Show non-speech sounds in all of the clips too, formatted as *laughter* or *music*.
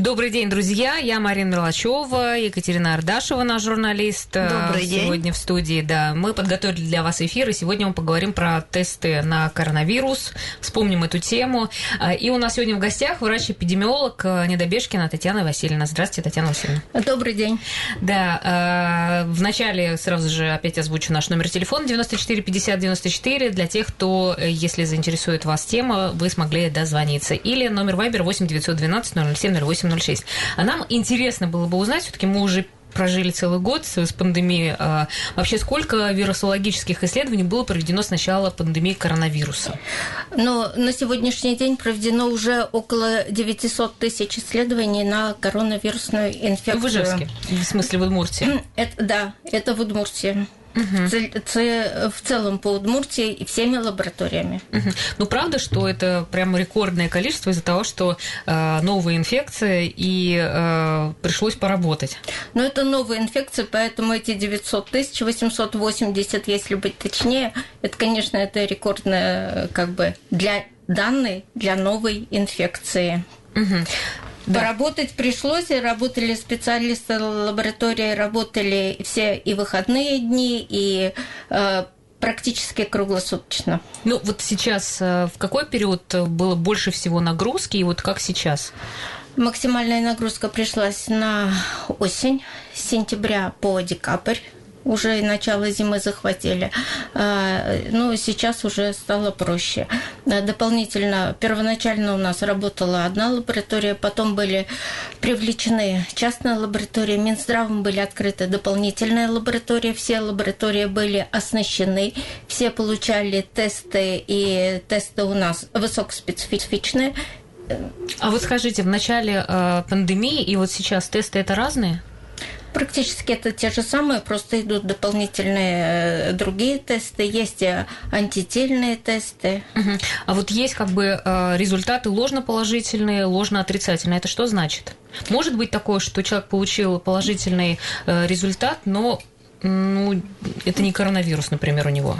Добрый день, друзья. Я Марина Мерлачева, Екатерина Ардашева, наш журналист. Добрый день. Сегодня в студии, да. Мы подготовили для вас эфир, и сегодня мы поговорим про тесты на коронавирус. Вспомним эту тему. И у нас сегодня в гостях врач-эпидемиолог Недобежкина Татьяна Васильевна. Здравствуйте, Татьяна Васильевна. Добрый день. Да, вначале сразу же опять озвучу наш номер телефона 94 50 94 для тех, кто, если заинтересует вас тема, вы смогли дозвониться. Или номер Вайбер 8 912 007 08 06. А нам интересно было бы узнать, все-таки мы уже прожили целый год с пандемией. А вообще, сколько вирусологических исследований было проведено с начала пандемии коронавируса? Но на сегодняшний день проведено уже около 900 тысяч исследований на коронавирусную инфекцию. В Ижевске, в смысле в Удмуртии? Это, да, это в Удмуртии. Угу. в целом по Удмуртии и всеми лабораториями. Угу. Ну, правда, что это прямо рекордное количество из-за того, что э, новая инфекция и э, пришлось поработать? Ну, это новая инфекция, поэтому эти 900 тысяч, 880, если быть точнее, это, конечно, это рекордное как бы для данной, для новой инфекции. Угу. Да. Поработать пришлось, и работали специалисты лаборатории, работали все и выходные дни, и э, практически круглосуточно. Ну вот сейчас э, в какой период было больше всего нагрузки, и вот как сейчас? Максимальная нагрузка пришлась на осень, с сентября по декабрь уже начало зимы захватили. А, ну, сейчас уже стало проще. Дополнительно, первоначально у нас работала одна лаборатория, потом были привлечены частные лаборатории, Минздравом были открыты дополнительные лаборатории, все лаборатории были оснащены, все получали тесты, и тесты у нас высокоспецифичные. А вот скажите, в начале э, пандемии и вот сейчас тесты это разные? Практически это те же самые, просто идут дополнительные э, другие тесты, есть антительные тесты. Угу. А вот есть как бы э, результаты ложноположительные, ложноотрицательные. Это что значит? Может быть такое, что человек получил положительный э, результат, но ну, это не коронавирус, например, у него?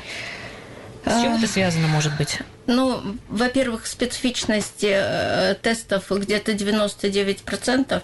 С чем это связано, может быть? Ну, во-первых, специфичность тестов где-то 99%.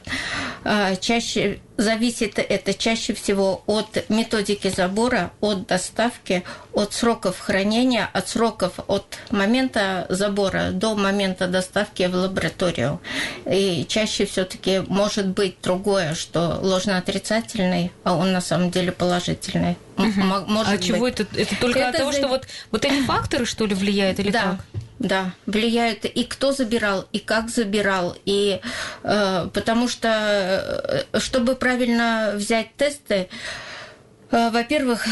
Чаще Зависит это чаще всего от методики забора, от доставки, от сроков хранения, от сроков от момента забора до момента доставки в лабораторию. И чаще все-таки может быть другое, что ложно-отрицательный, а он на самом деле положительный. Угу. Может а быть. чего это? Это только это от того, за... что вот, вот эти факторы, что ли, влияют или да. Как? Да, влияют и кто забирал, и как забирал, и э, потому что э, чтобы правильно взять тесты, э, во-первых,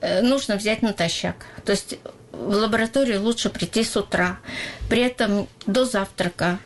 э, нужно взять натощак. То есть в лабораторию лучше прийти с утра, при этом до завтрака.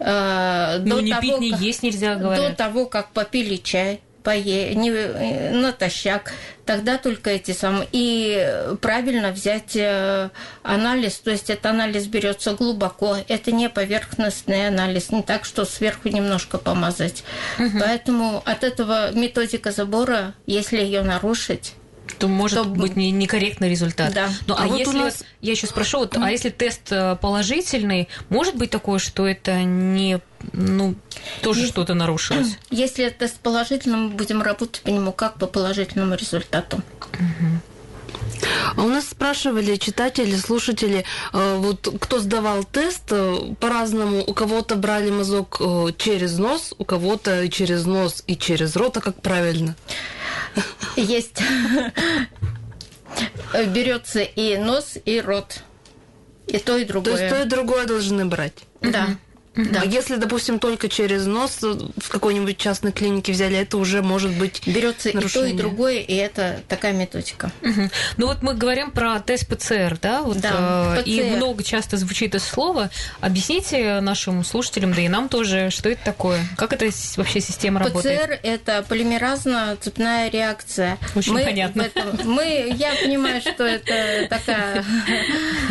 Э, ну, до не того, пить, не есть нельзя, говорят. До того, как попили чай пое... не... Э, натощак, тогда только эти самые. И правильно взять э, анализ, то есть этот анализ берется глубоко, это не поверхностный анализ, не так, что сверху немножко помазать. Угу. Поэтому от этого методика забора, если ее нарушить, то может то... быть не, некорректный результат. Да. Ну, а, а вот если, нас... я еще спрошу, вот, а если тест э, положительный, может быть такое, что это не, ну, тоже если... что-то нарушилось? *clears throat* Если тест положительный, мы будем работать по нему как по положительному результату. А у нас спрашивали читатели, слушатели, э, вот кто сдавал тест э, по-разному. У кого-то брали мазок через нос, у кого-то через нос и через рот, а как правильно? Есть. Берется и нос, и рот. И то, и другое. То есть то, и другое должны брать. Да. Да. А если, допустим, только через нос в какой-нибудь частной клинике взяли, это уже может быть Берется и то, и другое, и это такая методика. Угу. Ну вот мы говорим про тест ПЦР, да? Вот, да, э, И много часто звучит это слово. Объясните нашим слушателям, да и нам тоже, что это такое? Как это вообще система ПЦР работает? ПЦР – это полимеразно-цепная реакция. Очень мы понятно. Этом, мы, я понимаю, что это такая... *laughs*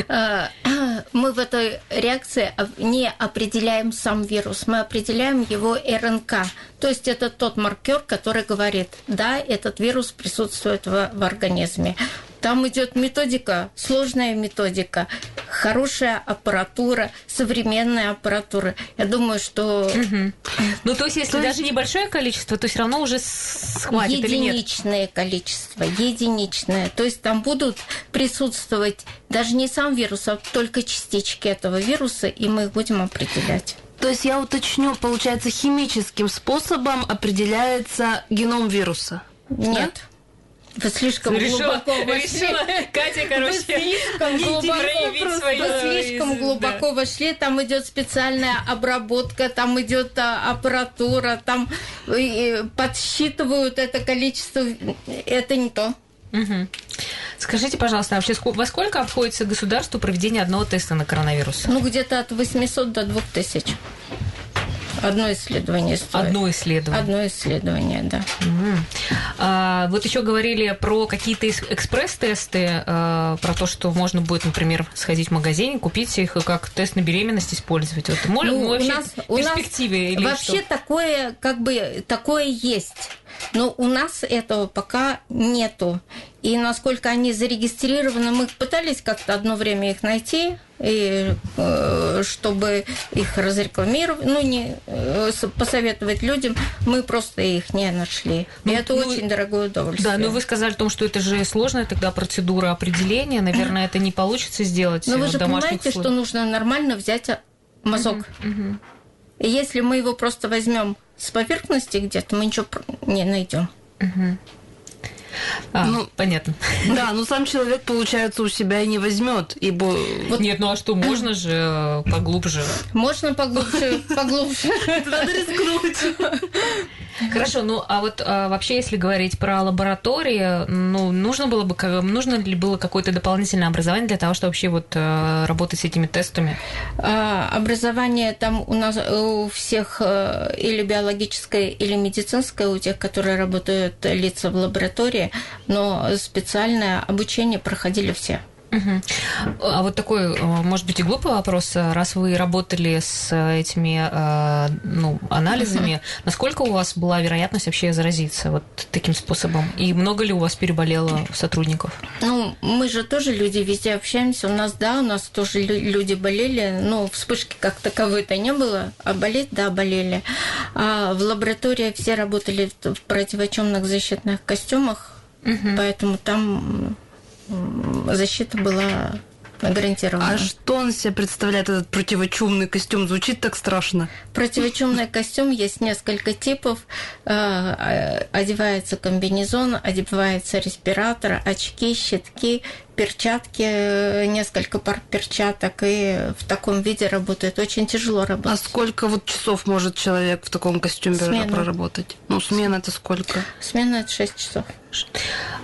Э, *clears throat* мы в этой реакции не определяем определяем сам вирус, мы определяем его РНК. То есть это тот маркер, который говорит, да, этот вирус присутствует в, в организме. Там идет методика, сложная методика, хорошая аппаратура, современная аппаратура. Я думаю, что... Угу. Ну, то есть, если то даже есть... небольшое количество, то все равно уже схватит или нет? Единичное количество, единичное. То есть там будут присутствовать даже не сам вирус, а только частички этого вируса, и мы их будем определять. То есть я уточню, получается, химическим способом определяется геном вируса? Нет. Да? Вы слишком решила, глубоко вошли. Решила, Катя, короче, вы слишком глубоко, свою... вы слишком глубоко да. вошли. Там идет специальная обработка, там идет а, аппаратура, там подсчитывают это количество. Это не то. Угу. Скажите, пожалуйста, а вообще во сколько обходится государству проведение одного теста на коронавирус? Ну, где-то от 800 до 2000. Одно исследование стоит. Одно исследование. Одно исследование, да. Угу. А, вот еще говорили про какие-то экспресс-тесты, а, про то, что можно будет, например, сходить в магазин, купить их и как тест на беременность использовать. Вот, ну, вообще у нас, в перспективе у нас или вообще что? такое, как бы, такое есть. Но у нас этого пока нету. И насколько они зарегистрированы, мы пытались как-то одно время их найти, и, э, чтобы их разрекламировать, ну, не э, посоветовать людям, мы просто их не нашли. Ну, и это ну, очень дорогое удовольствие. Да, но вы сказали о том, что это же сложная тогда процедура определения. Наверное, это не получится сделать. Но вы же понимаете, условиях. что нужно нормально взять мазок. Угу, угу. Если мы его просто возьмем с поверхности где-то, мы ничего не найдем. Угу. А, ну, понятно. Да, но сам человек, получается, у себя и не возьмет, ибо... Вот... Нет, ну а что, можно же э, поглубже? Можно поглубже, поглубже. Надо рискнуть. Хорошо, ну а вот а, вообще, если говорить про лаборатории, ну нужно было бы, нужно ли было какое-то дополнительное образование для того, чтобы вообще вот а, работать с этими тестами? А, образование там у нас у всех э, или биологическое, или медицинское, у тех, которые работают лица в лаборатории, но специальное обучение проходили все. Угу. А вот такой, э, может быть, и глупый вопрос. Раз вы работали с этими э, ну, анализами, угу. насколько у вас была вероятность вообще заразиться вот таким способом? И много ли у вас переболело сотрудников? Ну, мы же тоже люди везде общаемся. У нас, да, у нас тоже люди болели. но вспышки как таковой-то не было. А болеть, да, болели. А в лаборатории все работали в противочумных защитных костюмах. Угу. Поэтому там защита была гарантирована. А что он себе представляет, этот противочумный костюм? Звучит так страшно. Противочумный костюм есть несколько типов. Э, одевается комбинезон, одевается респиратор, очки, щитки, перчатки, несколько пар перчаток, и в таком виде работает. Очень тяжело работать. А сколько вот часов может человек в таком костюме смена. проработать? Ну, смена это сколько? Смена это 6 часов.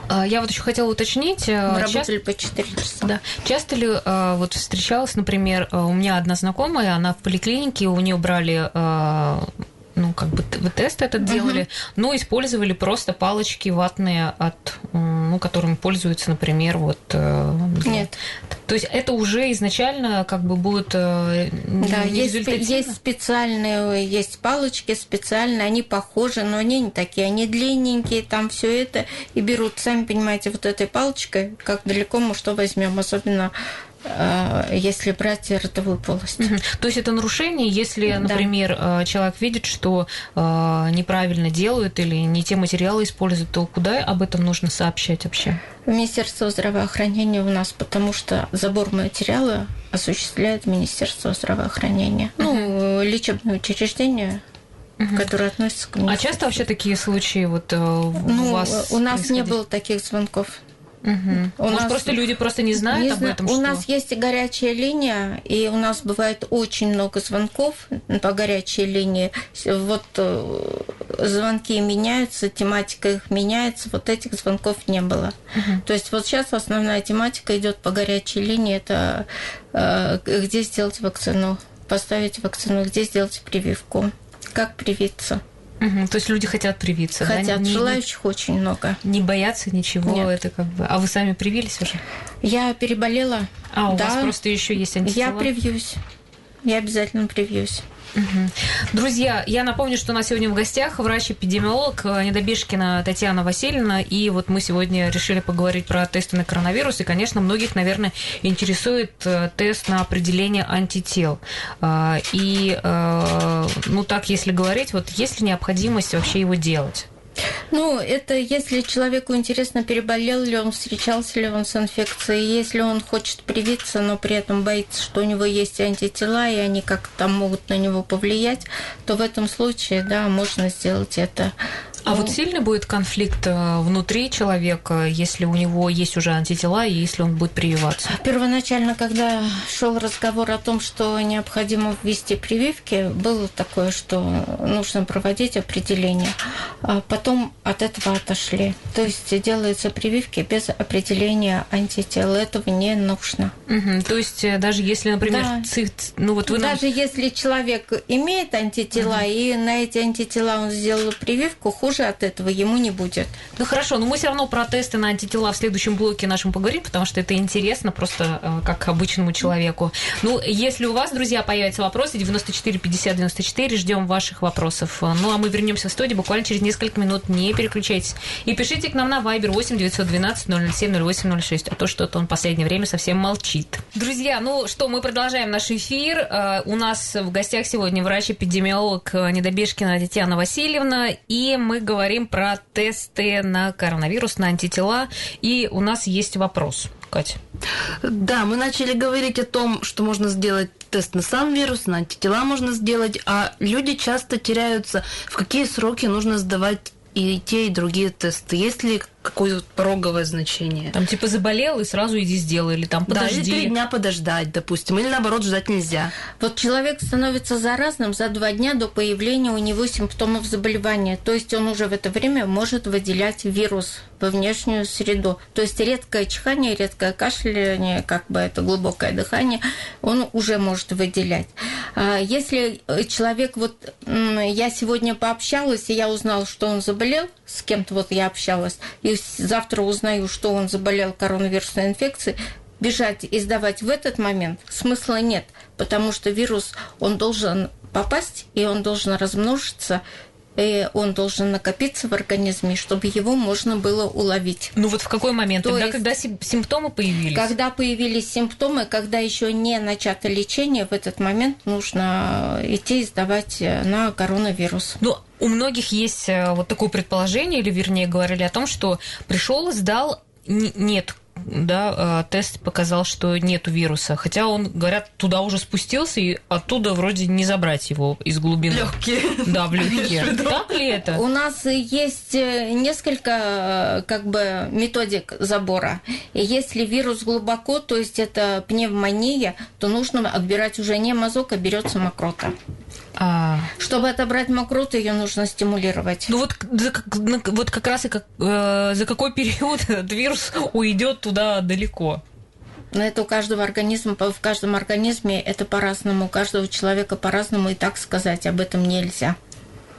А, я вот еще хотела уточнить. Э, Мы работали по 4 часа. Да. Часто ли э, вот встречалась, например, э, у меня одна знакомая, она в поликлинике, у нее брали ну, как бы вы тест этот делали, uh-huh. но использовали просто палочки ватные, от, ну, которыми пользуются, например, вот... Э, Нет. То есть это уже изначально как бы будет э, Да, есть, есть специальные, есть палочки специальные, они похожи, но они не такие, они длинненькие, там все это, и берут, сами понимаете, вот этой палочкой, как далеко мы что возьмем, особенно если брать ротовую полость. Угу. То есть это нарушение, если, например, да. Э, человек видит, что э, неправильно делают или не те материалы используют, то куда об этом нужно сообщать вообще? Министерство здравоохранения у нас, потому что забор материала осуществляет Министерство здравоохранения. Угу. Ну, лечебное учреждение угу. которые относятся к А часто вообще такие случаи вот ну, у вас? У нас не было таких звонков. Угу. У Может, нас просто люди просто не знают не об этом. У что... нас есть горячая линия, и у нас бывает очень много звонков по горячей линии. Вот э, звонки меняются, тематика их меняется. Вот этих звонков не было. Угу. То есть вот сейчас основная тематика идет по горячей линии. Это э, где сделать вакцину, поставить вакцину, где сделать прививку, как привиться. Угу, то есть люди хотят привиться, хотят, да? Не, желающих очень много. Не боятся ничего, Нет. это как бы. А вы сами привились уже? Я переболела. А у да. вас просто еще есть антитела? Я привьюсь. Я обязательно привьюсь. Друзья, я напомню, что у нас сегодня в гостях врач-эпидемиолог Недобежкина Татьяна Васильевна, и вот мы сегодня решили поговорить про тесты на коронавирус, и, конечно, многих, наверное, интересует э, тест на определение антител. А, и, э, ну так, если говорить, вот есть ли необходимость вообще его делать? Ну, это если человеку интересно, переболел ли он, встречался ли он с инфекцией, если он хочет привиться, но при этом боится, что у него есть антитела, и они как-то могут на него повлиять, то в этом случае, да, можно сделать это. А вот сильный будет конфликт э, внутри человека, если у него есть уже антитела и если он будет прививаться? Первоначально, когда шел разговор о том, что необходимо ввести прививки, было такое, что нужно проводить определение. А потом от этого отошли. То есть делаются прививки без определения антител. Этого не нужно. Угу. То есть э, даже если, например, да. циф... ну вот вы даже нам... если человек имеет антитела угу. и на эти антитела он сделал прививку, хуже хуже от этого ему не будет. Ну хорошо, но мы все равно про тесты на антитела в следующем блоке нашем поговорим, потому что это интересно просто э, как обычному человеку. Ну, если у вас, друзья, появятся вопросы, 94 50 94, ждем ваших вопросов. Ну, а мы вернемся в студию буквально через несколько минут. Не переключайтесь. И пишите к нам на Viber 8 912 007 0806, а то что-то он в последнее время совсем молчит. Друзья, ну что, мы продолжаем наш эфир. Э, у нас в гостях сегодня врач-эпидемиолог Недобежкина Татьяна Васильевна, и мы говорим про тесты на коронавирус, на антитела. И у нас есть вопрос. Катя. Да, мы начали говорить о том, что можно сделать тест на сам вирус, на антитела можно сделать, а люди часто теряются, в какие сроки нужно сдавать и те, и другие тесты? Есть ли какое-то пороговое значение? Там типа заболел и сразу иди сделай, или там подожди. Да, или три дня подождать, допустим, или наоборот ждать нельзя. Вот человек становится заразным за два дня до появления у него симптомов заболевания, то есть он уже в это время может выделять вирус во внешнюю среду. То есть редкое чихание, редкое кашляние, как бы это глубокое дыхание, он уже может выделять. А если человек, вот я сегодня пообщалась, и я узнала, что он заболел, с кем-то вот я общалась, и завтра узнаю, что он заболел коронавирусной инфекцией, бежать и сдавать в этот момент смысла нет, потому что вирус, он должен попасть, и он должен размножиться, и он должен накопиться в организме, чтобы его можно было уловить. Ну вот в какой момент? То Тогда, есть, когда симптомы появились? Когда появились симптомы, когда еще не начато лечение, в этот момент нужно идти и сдавать на коронавирус. Ну, у многих есть э, вот такое предположение, или вернее говорили о том, что пришел, сдал, нет да, э, тест показал, что нету вируса. Хотя он, говорят, туда уже спустился, и оттуда вроде не забрать его из глубины. Легкие. Да, в легкие. Так ли это? У нас есть э, несколько э, как бы методик забора. И если вирус глубоко, то есть это пневмония, то нужно отбирать уже не мазок, а берется мокрота. А... Чтобы отобрать мокроту, ее нужно стимулировать. Ну вот, вот как раз и как, э, за какой *laughs* период этот вирус уйдет туда далеко? Но это у каждого организма, в каждом организме это по-разному, у каждого человека по-разному, и так сказать об этом нельзя.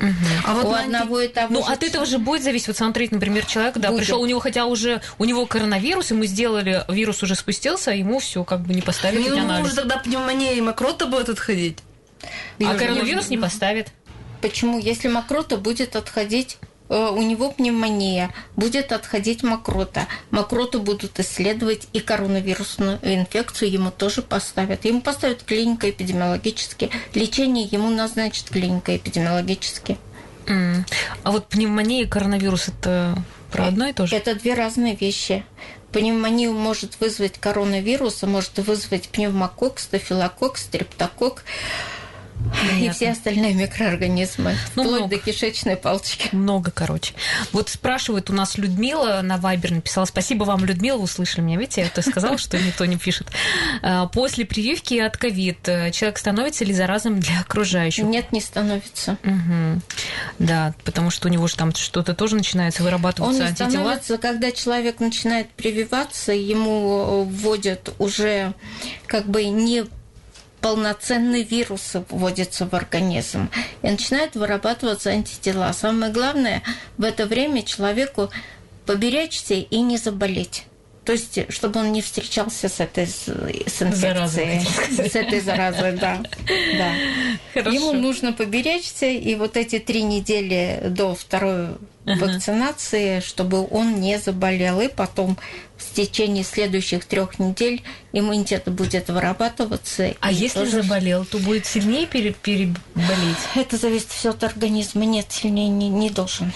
Угу. А вот у одного и того Ну, же... от этого же будет зависеть. Вот смотреть, например, человек, да, будет. пришел у него, хотя уже у него коронавирус, и мы сделали, вирус уже спустился, а ему все как бы не поставили. Ну, ему уже тогда пневмония и мокрота будет отходить. А коронавирус не поставит. Почему? Если мокрота будет отходить э, у него пневмония, будет отходить мокрота. Мокроту будут исследовать и коронавирусную инфекцию ему тоже поставят. Ему поставят клиника эпидемиологически, лечение ему назначат клиника эпидемиологически. Mm. А вот пневмония и коронавирус это про одно и то же? Это две разные вещи. Пневмонию может вызвать коронавирус, а может вызвать пневмокок, стафилококк, стрептококк. Понятно. И все остальные микроорганизмы, ну, вплоть много. до кишечной палочки. Много, короче. Вот спрашивает у нас Людмила на Вайбер написала. Спасибо вам, Людмила, услышали меня. Видите, я то сказала, что никто не пишет. А, после прививки от ковид э, человек становится ли заразным для окружающих? Нет, не становится. Угу. Да, потому что у него же там что-то тоже начинается вырабатываться Он антитела. становится, когда человек начинает прививаться, ему вводят уже как бы не полноценный вирус вводится в организм и начинают вырабатываться антитела. Самое главное в это время человеку поберечься и не заболеть. То есть, чтобы он не встречался с этой с, Заразой, инфекцией, сказать. с этой заразой, да. да. Хорошо. Ему нужно поберечься, и вот эти три недели до второй вакцинации, чтобы он не заболел, и потом в течение следующих трех недель иммунитет будет вырабатываться. А если тоже- заболел, то будет сильнее пере- переболеть? Это зависит все от организма. Нет, сильнее не, не должен.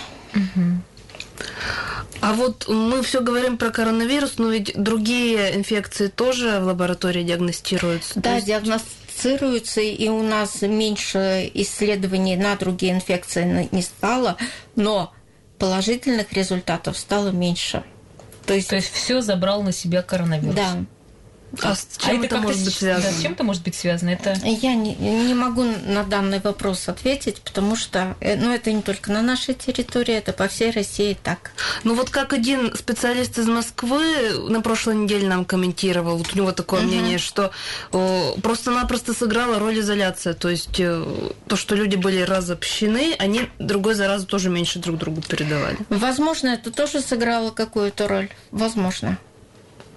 А вот мы все говорим про коронавирус, но ведь другие инфекции тоже в лаборатории диагностируются. Да, есть- диагностируются, и у нас меньше исследований на другие инфекции не стало, но положительных результатов стало меньше. То есть, То есть все забрал на себя коронавирус. да, А с чем это, как-то может быть связано? Да, с чем это может быть связано? Это я не, не могу на данный вопрос ответить, потому что э, ну, это не только на нашей территории, это по всей России так. Ну вот как один специалист из Москвы на прошлой неделе нам комментировал, вот у него такое мнение, что о, просто-напросто сыграла роль изоляция. То есть э, то, что люди были разобщены, они другой заразу тоже меньше друг другу передавали. Возможно, это тоже сыграло какую-то роль. Возможно.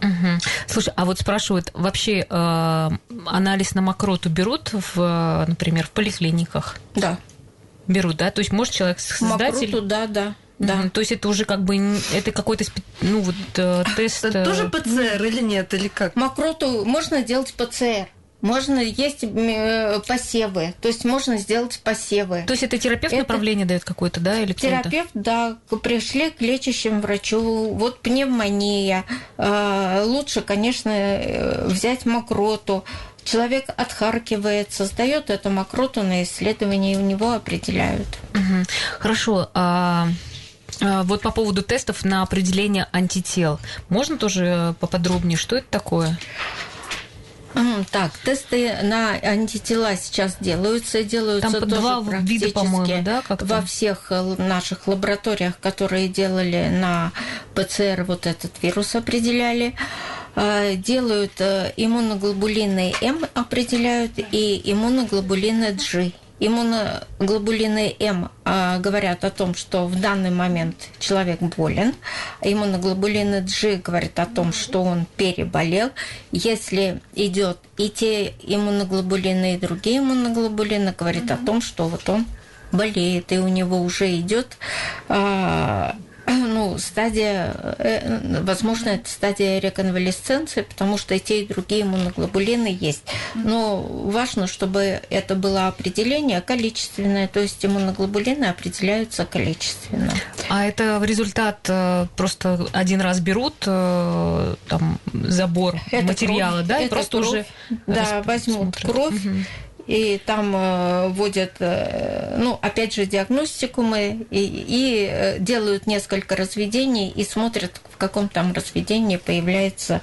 Мгм. Слушай, а вот спрашивают, вообще э, анализ на мокроту берут, в, э, например, в поликлиниках? Да. Берут, да? То есть может человек создатель... Мокроту, да, да. Да. Да. То есть это уже как бы это какой-то ну вот э, тест. Это э, тоже ПЦР или нет, или как? Мокроту можно делать ПЦР. Можно есть э, посевы, то есть можно сделать посевы. То есть это терапевт Это- направление дает какое-то, да, или? Терапевт, да, пришли к лечащему врачу, вот пневмония. Э, Лучше, конечно, э, взять мокроту. Человек отхаркивается, сдает эту мокроту на исследование, и у него определяют. Мгм. Хорошо. а, а, вот по поводу тестов на определение антител. Можно тоже поподробнее, что это такое? Так, тесты на антитела сейчас делаются, делаются Там тоже два вида, практически по-моему, да, как-то? во всех э, наших лабораториях, которые делали на ПЦР вот этот вирус определяли. Э, Делают э, иммуноглобулины М определяют и иммуноглобулины G. Иммуноглобулины М а, говорят о том, что в данный момент человек болен. Иммуноглобулины G говорят о том, что он переболел. Если идет и те иммуноглобулины, и другие иммуноглобулины, говорит о том, что вот он болеет, и у него уже идет а, *clears throat* ну, стадия, э, возможно, это стадия реконвалесценции, потому что и те, и другие иммуноглобулины есть. Но важно, чтобы это было определение количественное, то есть иммуноглобулины определяются количественно. А это результат э, просто один раз берут э, там забор Это материала, кровь, да, и просто кровь. уже Да, возьмут смотрят. кровь, Мгм. И там э, вводят, э, ну, опять же, диагностикумы, и, и э, делают несколько разведений и смотрят, в каком там разведении появляется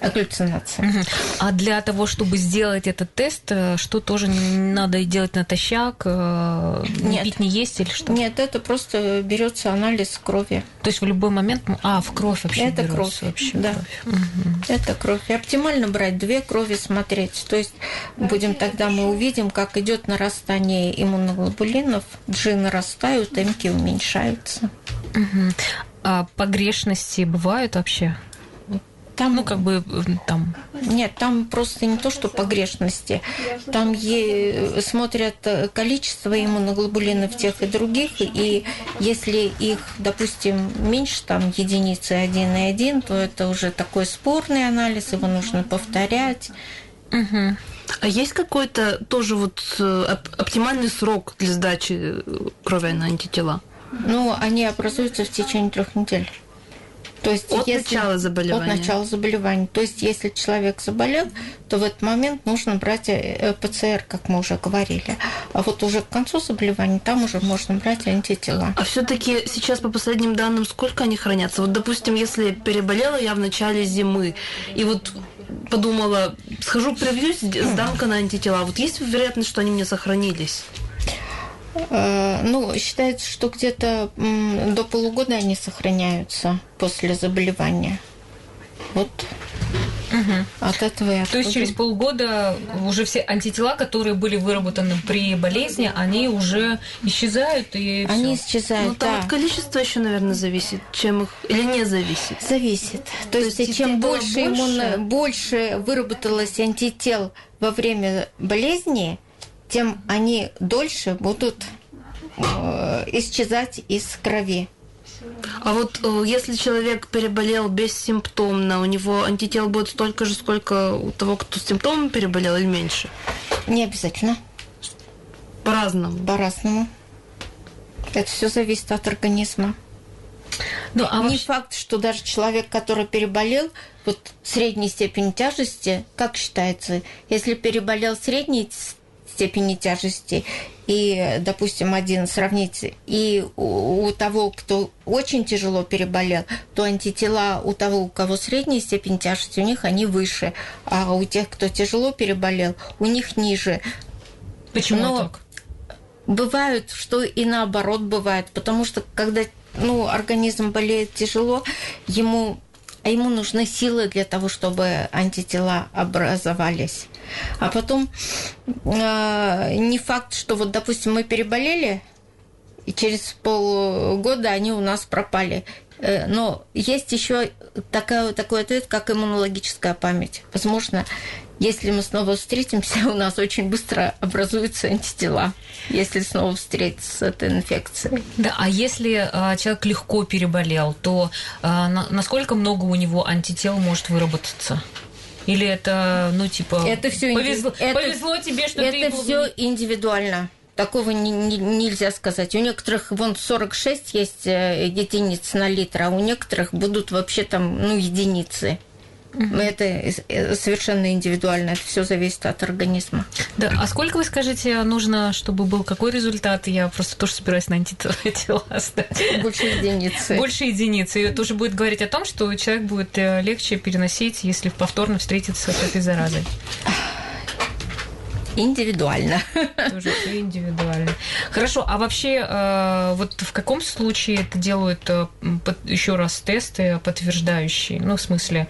галлюцинация. Мгм. А для того, чтобы сделать этот тест, э, что тоже не надо делать натощак, э, не Нет. пить, не есть или что? Нет, это просто берется анализ крови. То есть в любой момент, м- а в кровь вообще Это кровь, вообще да. кровь. Это кровь. И оптимально брать две крови смотреть. То есть будем тогда мы увидим, как идет нарастание иммуноглобулинов. G нарастают, МК уменьшаются. Мгм. А погрешности бывают вообще? Там, Ну, как бы там. Нет, там просто не то, что погрешности. Там е- смотрят э, количество иммуноглобулинов тех и других, и если их, допустим, меньше там единицы 1,1, то это уже такой спорный анализ, его нужно повторять. Мгм. А есть какой-то тоже вот э, оп- оптимальный срок для сдачи э, крови на антитела? Ну, они образуются в течение трех недель. То есть, От начала заболевания. От начала заболевания. То есть, если человек заболел, то в этот момент нужно брать э, ПЦР, как мы уже говорили. А вот уже к концу заболевания там уже можно брать антитела. А все-таки сейчас по последним данным сколько они хранятся? Вот, допустим, если переболела я в начале зимы, и вот подумала, схожу привьюсь, сдам-ка на антитела. Вот есть вероятность, что они мне сохранились? Э, Ну, считается, что где-то до полугода они сохраняются после заболевания. Вот. От этого и То есть через полгода уже все антитела, которые были выработаны при болезни, они уже исчезают и Они всё. исчезают, Ну, там да. от количества еще, наверное, зависит, чем их... Или не зависит. Зависит. То, То есть, есть, чем было больше, иммуно- больше выработалось антител во время болезни, тем они дольше будут э, исчезать из крови. А вот э, если человек переболел бессимптомно, у него антител будет столько же, сколько у того, кто с симптомами переболел, или меньше? Не обязательно, По-разному. по-разному. Это все зависит от организма. Ну, а Не вообще- факт, что даже человек, который переболел, вот средней степени тяжести, как считается, если переболел средней степени тяжести, и, допустим, один сравнить, и у, у того, кто очень тяжело переболел, то антитела у того, у кого средняя степень тяжести, у них они выше, а у тех, кто тяжело переболел, у них ниже. Почему но- так? Бывают, что и наоборот бывает, потому что когда ну, организм болеет тяжело, ему, а ему нужны силы для того, чтобы антитела образовались. А потом э, не факт, что вот, допустим, мы переболели, и через полгода они у нас пропали. Э, Но есть еще такая, такой ответ, как иммунологическая память. Возможно, если мы снова встретимся, *laughs* у нас очень быстро образуются антитела, если снова встретиться с этой инфекцией. Да, а если а, человек легко переболел, то а, на- насколько много у него антител может выработаться? Или это, ну, типа, Это все повезло, повезло тебе, что ты... это все индивидуально. Такого не- не- нельзя сказать. У некоторых вон 46 есть э, единиц на литр, а у некоторых будут вообще там ну единицы. Это э, совершенно индивидуально. Это все зависит от организма. Да, а сколько, вы скажете, нужно, чтобы был какой результат? Я просто тоже собираюсь на антитела *laughs* сдать. Больше единицы. Больше единиц. И это уже будет говорить о том, что человек будет э, легче переносить, если повторно встретиться с этой заразой. Индивидуально. Тоже все индивидуально. Хорошо, а вообще, э, вот в каком случае это делают э, еще раз тесты подтверждающие? Ну, в смысле,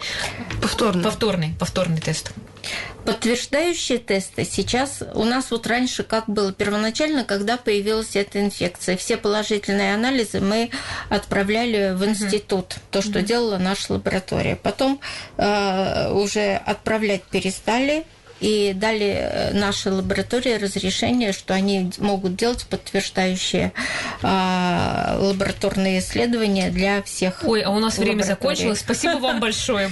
Повторно. повторный, повторный тест. Подтверждающие тесты сейчас у нас вот раньше как было первоначально, когда появилась эта инфекция. Все положительные анализы мы отправляли в институт, то, что делала наша лаборатория. Потом э, уже отправлять перестали. И дали э, нашей лаборатории разрешение, что они могут делать подтверждающие э, лабораторные исследования для всех. Ой, а у нас время закончилось. Спасибо вам большое.